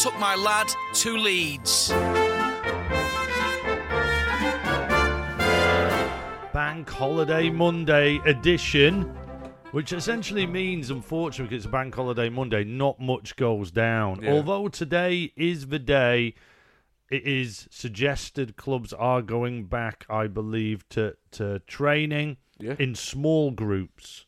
took my lad to Leeds. Bank Holiday Monday edition, which essentially means, unfortunately, because it's Bank Holiday Monday, not much goes down. Yeah. Although today is the day, it is suggested clubs are going back, I believe, to, to training Yeah. in small groups.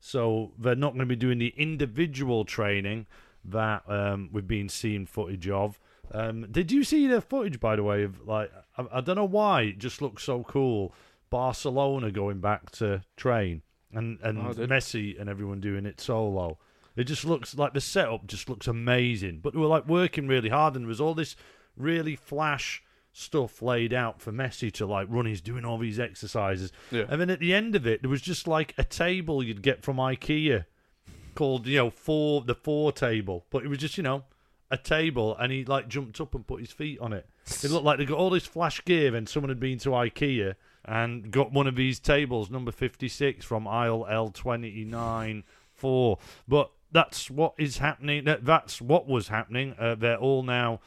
So they're not going to be doing the individual training that um, we've been seeing footage of. Um, did you see the footage, by the way? Of like, I, I don't know why it just looks so cool. Barcelona going back to train, and and Oh, Messi and everyone doing it solo. It just looks like the setup just looks amazing. But they were like working really hard, and there was all this really flash stuff laid out for Messi to like run. He's doing all these exercises, Yeah. and then at the end of it, there was just like a table you'd get from IKEA called you know four the four table, but it was just you know a table, and he like jumped up and put his feet on it. It looked like they got all this flash gear, and someone had been to IKEA and got one of these tables, number fifty six from aisle L twenty nine four. But that's what is happening. That that's what was happening. Uh, they're all now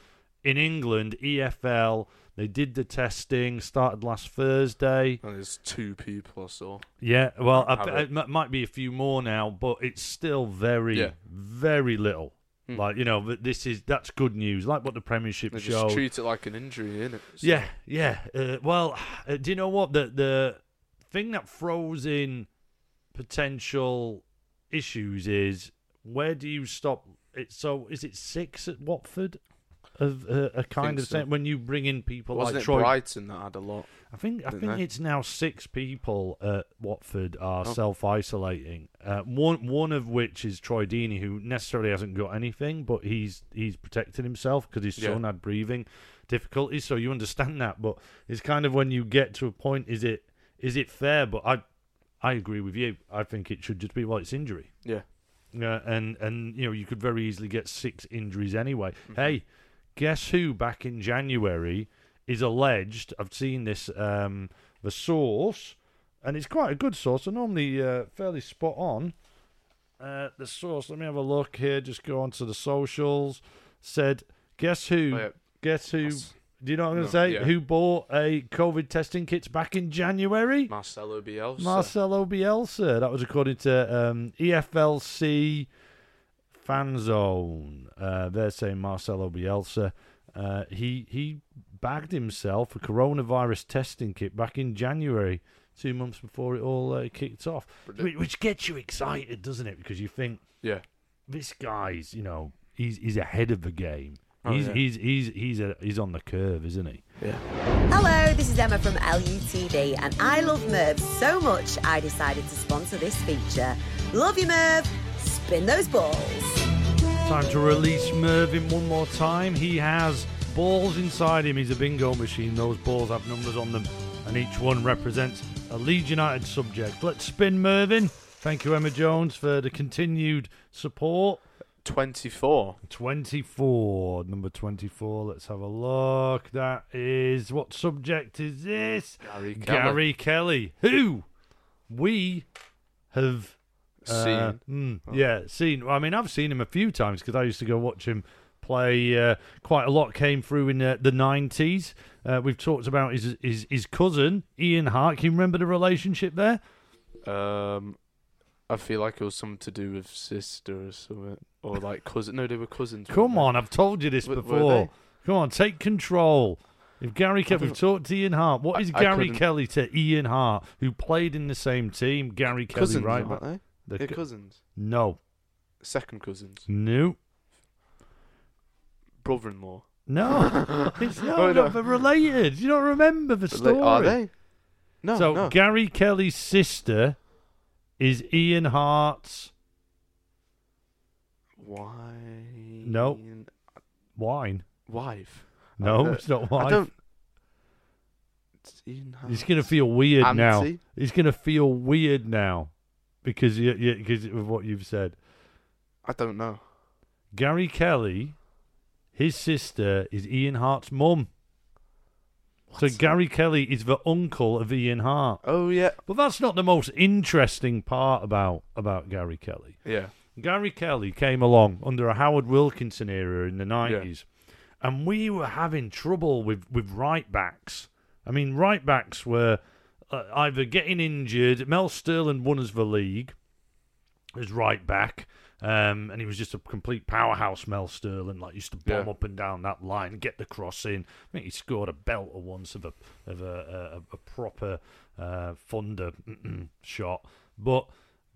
in England. EFL. They did the testing. Started last Thursday. And there's two people or so. Yeah, well, I, it it. might be a few more now, but it's still very, Yeah. very little. Hmm. Like you know, this is that's good news. Like what the Premiership They just treat it like an injury, innit? So- yeah, yeah. Uh, well, uh, do you know what the the thing that throws in potential issues is where do you stop? It so is it six at Watford? Of uh, a kind of so. sense when you bring in people Wasn't like it Troy Brighton that had a lot? I think I think they? it's now six people at Watford are Oh. self isolating. Uh, one one of which is Troy Deeney, who necessarily hasn't got anything, but he's he's protected himself because his Yeah. son had breathing difficulties. So you understand that, but it's kind of when you get to a point, is it is it fair? But I I agree with you. I think it should just be well, it's injury. Yeah. Uh, and and you know you could very easily get six injuries anyway. Mm-hmm. Hey, guess who back in January is alleged? I've seen this um, the source, and it's quite a good source. and normally uh, fairly spot on. Uh, the source. Let me have a look here. Just go onto the socials. Said, guess who? Oh, yeah. Guess who? That's Do you know what I'm going no, to say? yeah. Who bought a COVID testing kits back in January? Marcelo Bielsa. Marcelo Bielsa. That was according to um, EFLC Fan Zone. Uh, they're saying Marcelo Bielsa. Uh, he he bagged himself a coronavirus testing kit back in January, two months before it all uh, kicked off, which, which gets you excited, doesn't it? Because you think Yeah. this guy's, you know, he's he's ahead of the game. Oh, he's, yeah. he's he's he's a, he's on the curve, isn't he? Yeah. Hello, this is Emma from LUTV, and I love Merv so much I decided to sponsor this feature. Love you, Merv. Spin those balls. Time to release Mervyn one more time. He has balls inside him. He's a bingo machine. Those balls have numbers on them, and each one represents a Leeds United subject. Let's spin Mervyn. Thank you, Emma Jones, for the continued support. 24. 24, number 24. Let's have a look. That is what subject is this? Gary Kelly. Gary Kelly, who we have uh, Seen. mm, Yeah, seen. I mean, I've seen him a few times because I used to go watch him play uh, quite a lot. Came through in uh, the nineties. Uh, we've talked about his, his his cousin Ian Hart. Can you remember the relationship there? Um, I feel like it was something to do with sister or something. Or like cousin. No, they were cousins. Come they? on, I've told you this were before. Come on, take control. If Gary Kelly, we've talked to Ian Hart. What is I- is I Gary Kelly to Ian Hart, who played in the same team? Gary Kelly, Cousins, right? aren't they? The They're co- cousins. no, Second cousins. no, Brother-in-law. no. it's no, Oh, no, they're related. You don't remember the story. Are they? No, so no. Gary Kelly's sister is Ian Hart's Wine. No. wine. Wife. No, Uh, it's not wine. I don't. It's Ian He's gonna feel weird now. He's gonna feel weird now because you, you, because of what you've said. I don't know. Gary Kelly, his sister is Ian Hart's mum. So Gary Kelly is the uncle of Ian Hart. Oh yeah. But that's not the most interesting part about about Gary Kelly. Yeah. Gary Kelly came along under a Howard Wilkinson era in the nineties, and we were having trouble with with right backs. I mean, right backs were uh, either getting injured. Mel Sterland won us the league as right back. Um, and he was just a complete powerhouse, Mel Sterland. Like used to bomb Yeah. up and down that line, get the cross in. I think he scored a belter once of a of a, a, a proper uh, thunder shot. But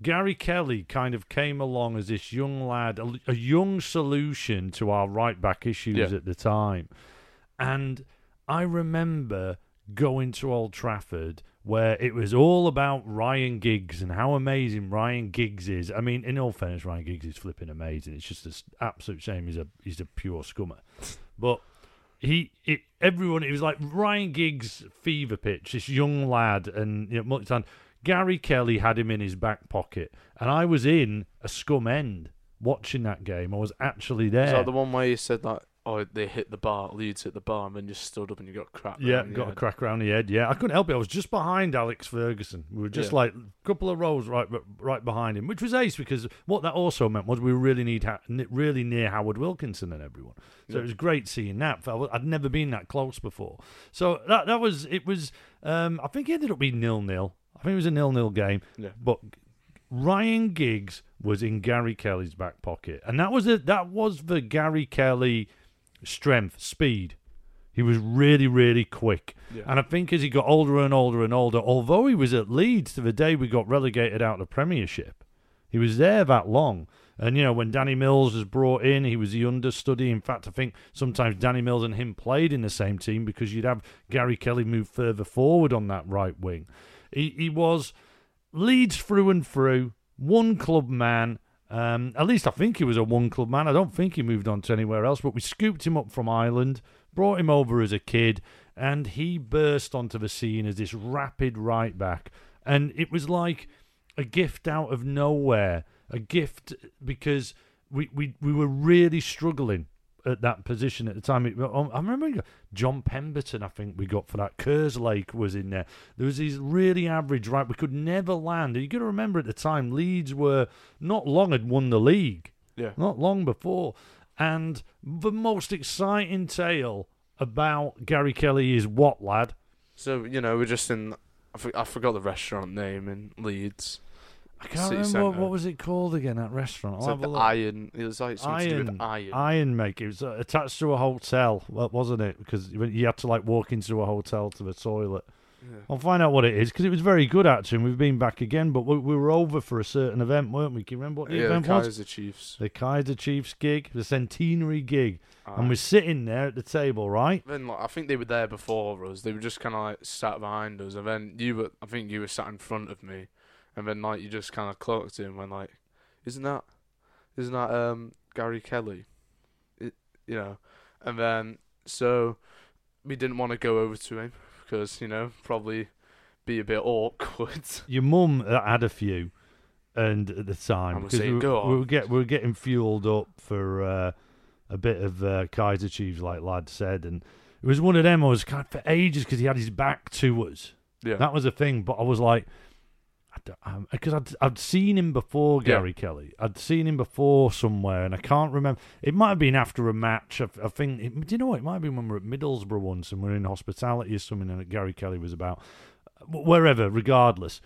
Gary Kelly kind of came along as this young lad, a, a young solution to our right back issues Yeah. at the time. And I remember going to Old Trafford where it was all about Ryan Giggs and how amazing Ryan Giggs is. I mean, in all fairness, Ryan Giggs is flipping amazing. It's just an absolute shame he's a he's a pure scummer. But he, it, everyone, it was like Ryan Giggs fever pitch. This young lad, and you know, multi-time. Gary Kelly had him in his back pocket, and I was in a scum end watching that game. I was actually there. Is that the one where you said that? Oh, they hit the bar, Leeds hit the bar, and then just stood up and you got cracked. Yeah, got a crack around the head. Yeah, I couldn't help it. I was just behind Alex Ferguson. We were just Yeah. like a couple of rows right, right behind him, which was ace because what that also meant was we were really need ha- really near Howard Wilkinson and everyone. So Yeah. it was great seeing that. I'd never been that close before. So that that was it. Was um, I think it ended up being nil nil. I think it was a nil nil game. Yeah. But Ryan Giggs was in Gary Kelly's back pocket, and that was it. That was the Gary Kelly strength, speed. He was really, really quick. Yeah. And I think as he got older and older and older, although he was at Leeds to the day we got relegated out of the Premiership, he was there that long. And, you know, when Danny Mills was brought in, he was the understudy. In fact, I think sometimes Danny Mills and him played in the same team because you'd have Gary Kelly move further forward on that right wing. He, he was Leeds through and through, one club man. Um, at least I think he was a one club man. I don't think he moved on to anywhere else, but we scooped him up from Ireland, brought him over as a kid, and he burst onto the scene as this rapid right back. And it was like a gift out of nowhere. A gift because we, we, we were really struggling at that position at the time. It- um, I remember John Pemberton, I think we got for that. Kerslake was in there. There was these really average, right? We could never land. And you got to remember at the time, Leeds were not long had won the league, Yeah. not long before. And the most exciting tale about Gary Kelly is what, lad? So you know, we're just in. I, for, I forgot the restaurant name in Leeds. I can't remember what, centre. what was it called again. That restaurant. It's like the iron. It was like something to do Iron, with iron. iron make. It was uh, attached to a hotel, wasn't it? Because you had to like walk into a hotel to the toilet. Yeah. I'll find out what it is because it was very good actually. and We've been back again, but we, we were over for a certain event, weren't we? Can you remember what the Yeah, the event was? Kaiser Chiefs. The Kaiser Chiefs gig, the centenary gig, and we're sitting there at the table, right? Then like, I think they were there before us. They were just kind of like sat behind us, and then you were. I think you were sat in front of me, and then like you just kind of clocked in when like, isn't that, isn't that um Gary Kelly, it, you know, and then so we didn't want to go over to him because you know probably be a bit awkward. Your mum had a few, and at the time because we, we were get we were getting fueled up for uh, a bit of uh, Kaiser Chiefs, like lad said, and it was one of them. I was kind of for ages because he had his back to us. yeah, That was a thing, but I was like, because um, I'd I'd seen him before Yeah. Gary Kelly. I'd seen him before somewhere, and I can't remember. It might have been after a match. I, I think. It, do you know what? It might have been when we were at Middlesbrough once, and we are in hospitality or something, and Gary Kelly was about uh, wherever, regardless.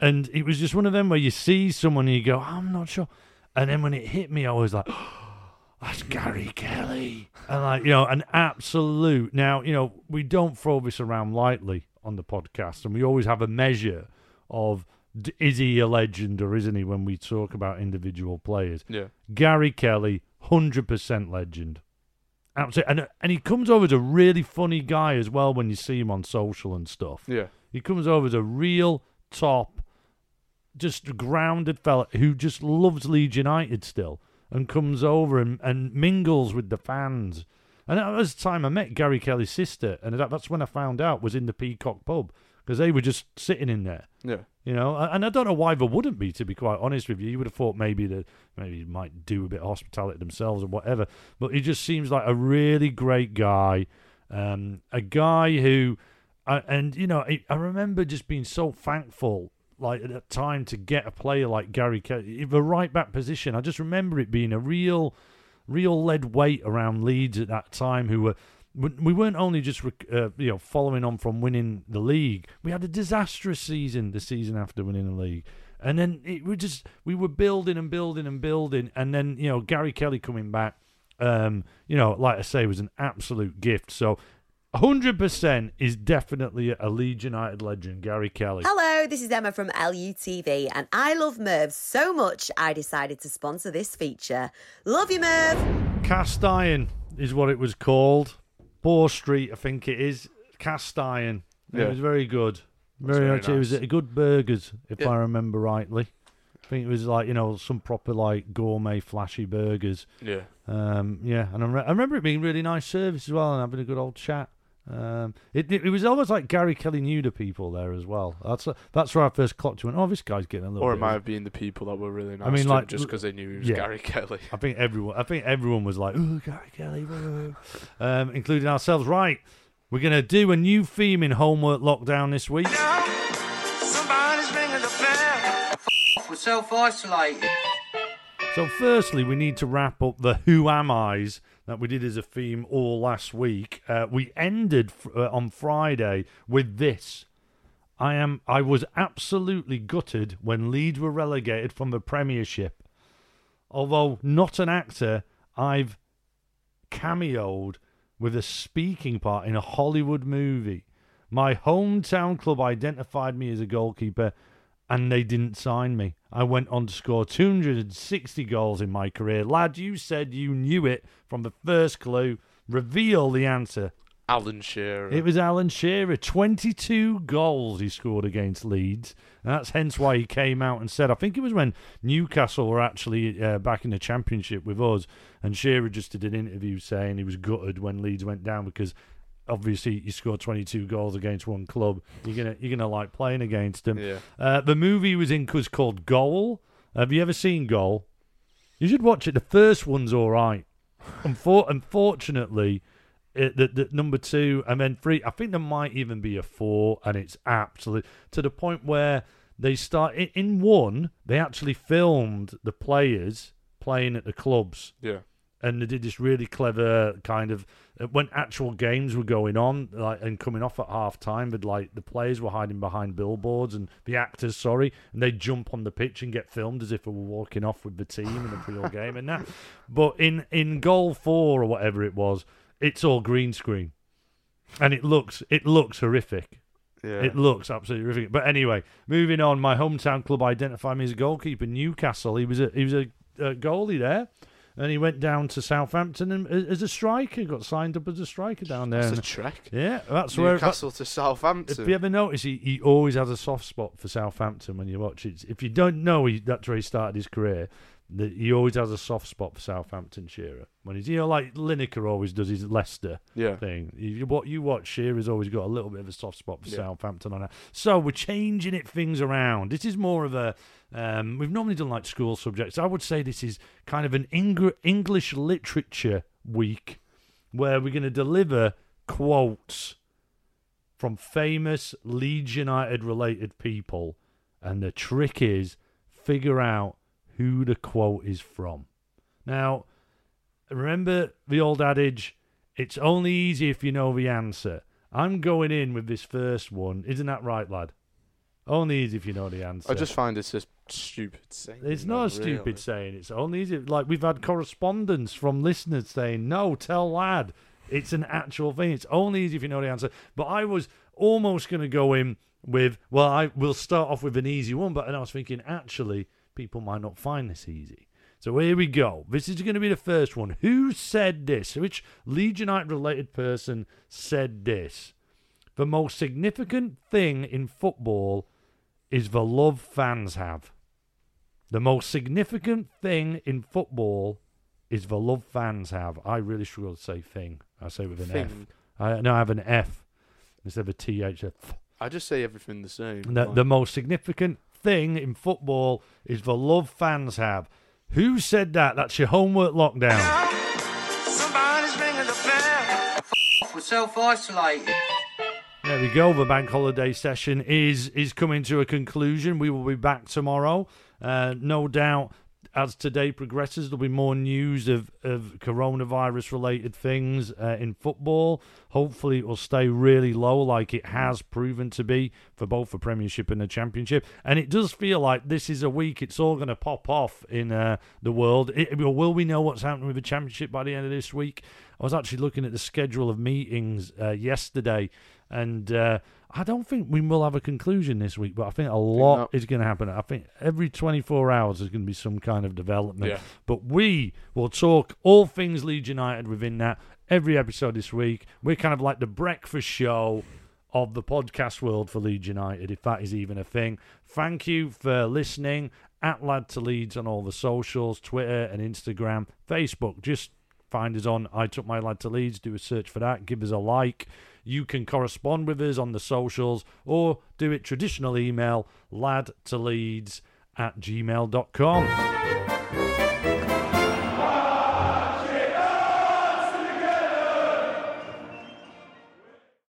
And it was just one of them where you see someone and you go, I'm not sure. And then when it hit me, I was like, that's Gary Kelly. And like, you know, an absolute. Now, you know, we don't throw this around lightly on the podcast, and we always have a measure of is he a legend or isn't he when we talk about individual players. yeah, Gary Kelly, hundred percent legend. Absolutely, and and he comes over as a really funny guy as well when you see him on social and stuff. yeah, He comes over as a real top, just grounded fella who just loves Leeds United still, and comes over and, and mingles with the fans. And that was the time I met Gary Kelly's sister, and that, that's when I found out was in the Peacock pub because they were just sitting in there. yeah. You know, and I don't know why there wouldn't be. To be quite honest with you, you would have thought maybe that maybe he might do a bit of hospitality themselves or whatever. But he just seems like a really great guy, um, a guy who, uh, and you know, I, I remember just being so thankful. like at that time to get a player like Gary Kelly, the right back position. I just remember it being a real, real lead weight around Leeds at that time. Who were we we weren't only just uh, you know following on from winning the league. We had a disastrous season the season after winning the league. And then it we just we were building and building and building, and then you know Gary Kelly coming back, um, you know, like I say, was an absolute gift. So, hundred percent is definitely a Leeds United legend, Gary Kelly. Hello, this is Emma from LUTV, and I love Merv so much I decided to sponsor this feature. Love you, Merv! Cast iron is what it was called. Boar Street, I think it is. Cast iron. It was very good. Very very much. It was a good burgers, if Yeah. I remember rightly. I think it was like you know some proper like gourmet, flashy burgers. Yeah. Um, yeah, and I, re- I remember it being really nice service as well, and having a good old chat. Um, it, it it was almost like Gary Kelly knew the people there as well. That's that's where I first clocked. Went, oh, this guy's getting a little. Or it might have been the people that were really nice. I mean, like, just because they knew he was yeah. Gary Kelly. I think everyone. I think everyone was like, "Oh, Gary Kelly," woo." um, including ourselves. Right, we're gonna do a new theme in homework lockdown this week. Somebody's ringing the bell. We're self-isolated. So, firstly, we need to wrap up the "Who Am I's" that we did as a theme all last week. Uh, we ended fr- uh, on Friday with this. I am. I was absolutely gutted when Leeds were relegated from the Premiership. Although not an actor, I've cameoed with a speaking part in a Hollywood movie. My hometown club identified me as a goalkeeper and they didn't sign me. I went on to score 260 goals in my career. Lad, you said you knew it from the first clue. Reveal the answer. Alan Shearer. It was Alan Shearer. 22 goals he scored against Leeds. And that's hence why he came out and said, I think it was when Newcastle were actually uh, back in the championship with us. And Shearer just did an interview saying he was gutted when Leeds went down because obviously you scored 22 goals against one club. You're going to you're gonna like playing against them. Yeah. Uh, the movie he was in was called Goal. Have you ever seen Goal? You should watch it. The first one's all right. Unfor- unfortunately, it, the, the number two and then three. I think there might even be a four, and it's absolute to the point where they start in, in one. They actually filmed the players playing at the clubs Yeah. and they did this really clever kind of uh, when actual games were going on like and coming off at half time but like the players were hiding behind billboards and the actors sorry and they'd jump on the pitch and get filmed as if they were walking off with the team in the pre game and that but in in goal four or whatever it was it's all green screen and it looks it looks horrific Yeah. it looks absolutely horrific. But anyway, moving on. My hometown club identified me as a goalkeeper. Newcastle. He was a he was a, a goalie there, and he went down to Southampton and as a striker. Got signed up as a striker down there. That's a trek. yeah, that's where. Newcastle to Southampton. If you ever notice, he, he always has a soft spot for Southampton when you watch it. If you don't know, he, that's where he started his career. The, he always has a soft spot for Southampton Shearer. When he's, you know, like Lineker always does his Leicester yeah. thing. You, what you watch, Shearer's always got a little bit of a soft spot for Yeah. Southampton on that. So we're changing it things around. This is more of a. Um, we've normally done like school subjects. I would say this is kind of an Eng- English literature week where we're going to deliver quotes from famous Leeds United related people, and the trick is figure out who the quote is from. Now, remember the old adage, it's only easy if you know the answer. I'm going in with this first one. Isn't that right, lad? Only easy if you know the answer. I just find it's a stupid saying. It's though, not a stupid really. saying. It's only easy. Like we've had correspondence from listeners saying, "No, tell lad, it's an actual thing. It's only easy if you know the answer." But I was almost going to go in with, "Well, I will start off with an easy one," but then I was thinking, actually, people might not find this easy. So here we go. This is going to be the first one. Who said this? Which Legionite related person said this? The most significant thing in football is the love fans have. The most significant thing in football is the love fans have. I really struggle to say thing. I say with an F. Thing. I no, I have an F instead of a TH. I just say everything the same. The, the most significant thing in football is the love fans have. Who said that? That's your homework lockdown. Somebody's ringing the bell. We're self-isolated. There we go. The bank holiday session is is coming to a conclusion. We will be back tomorrow. Uh, no doubt, as today progresses, there'll be more news of, of coronavirus related things uh, in football. Hopefully, it will stay really low, like it has proven to be for both the Premiership and the Championship. And it does feel like this is a week it's all going to pop off in uh, the world. It, will we know what's happening with the Championship by the end of this week? I was actually looking at the schedule of meetings uh, yesterday, and uh, I don't think we will have a conclusion this week, but I think a lot not. is going to happen. I think every 24 hours there's going to be some kind of development. Yeah. But we will talk all things Leeds United within that every episode this week. We're kind of like the breakfast show of the podcast world for Leeds United, if that is even a thing. Thank you for listening. At Lad to Leeds on all the socials, Twitter and Instagram, Facebook. Just find us on I Took My Lad to Leeds. Do a search for that. Give us a like. You can correspond with us on the socials or do it traditional email lad to leeds at gmail.com.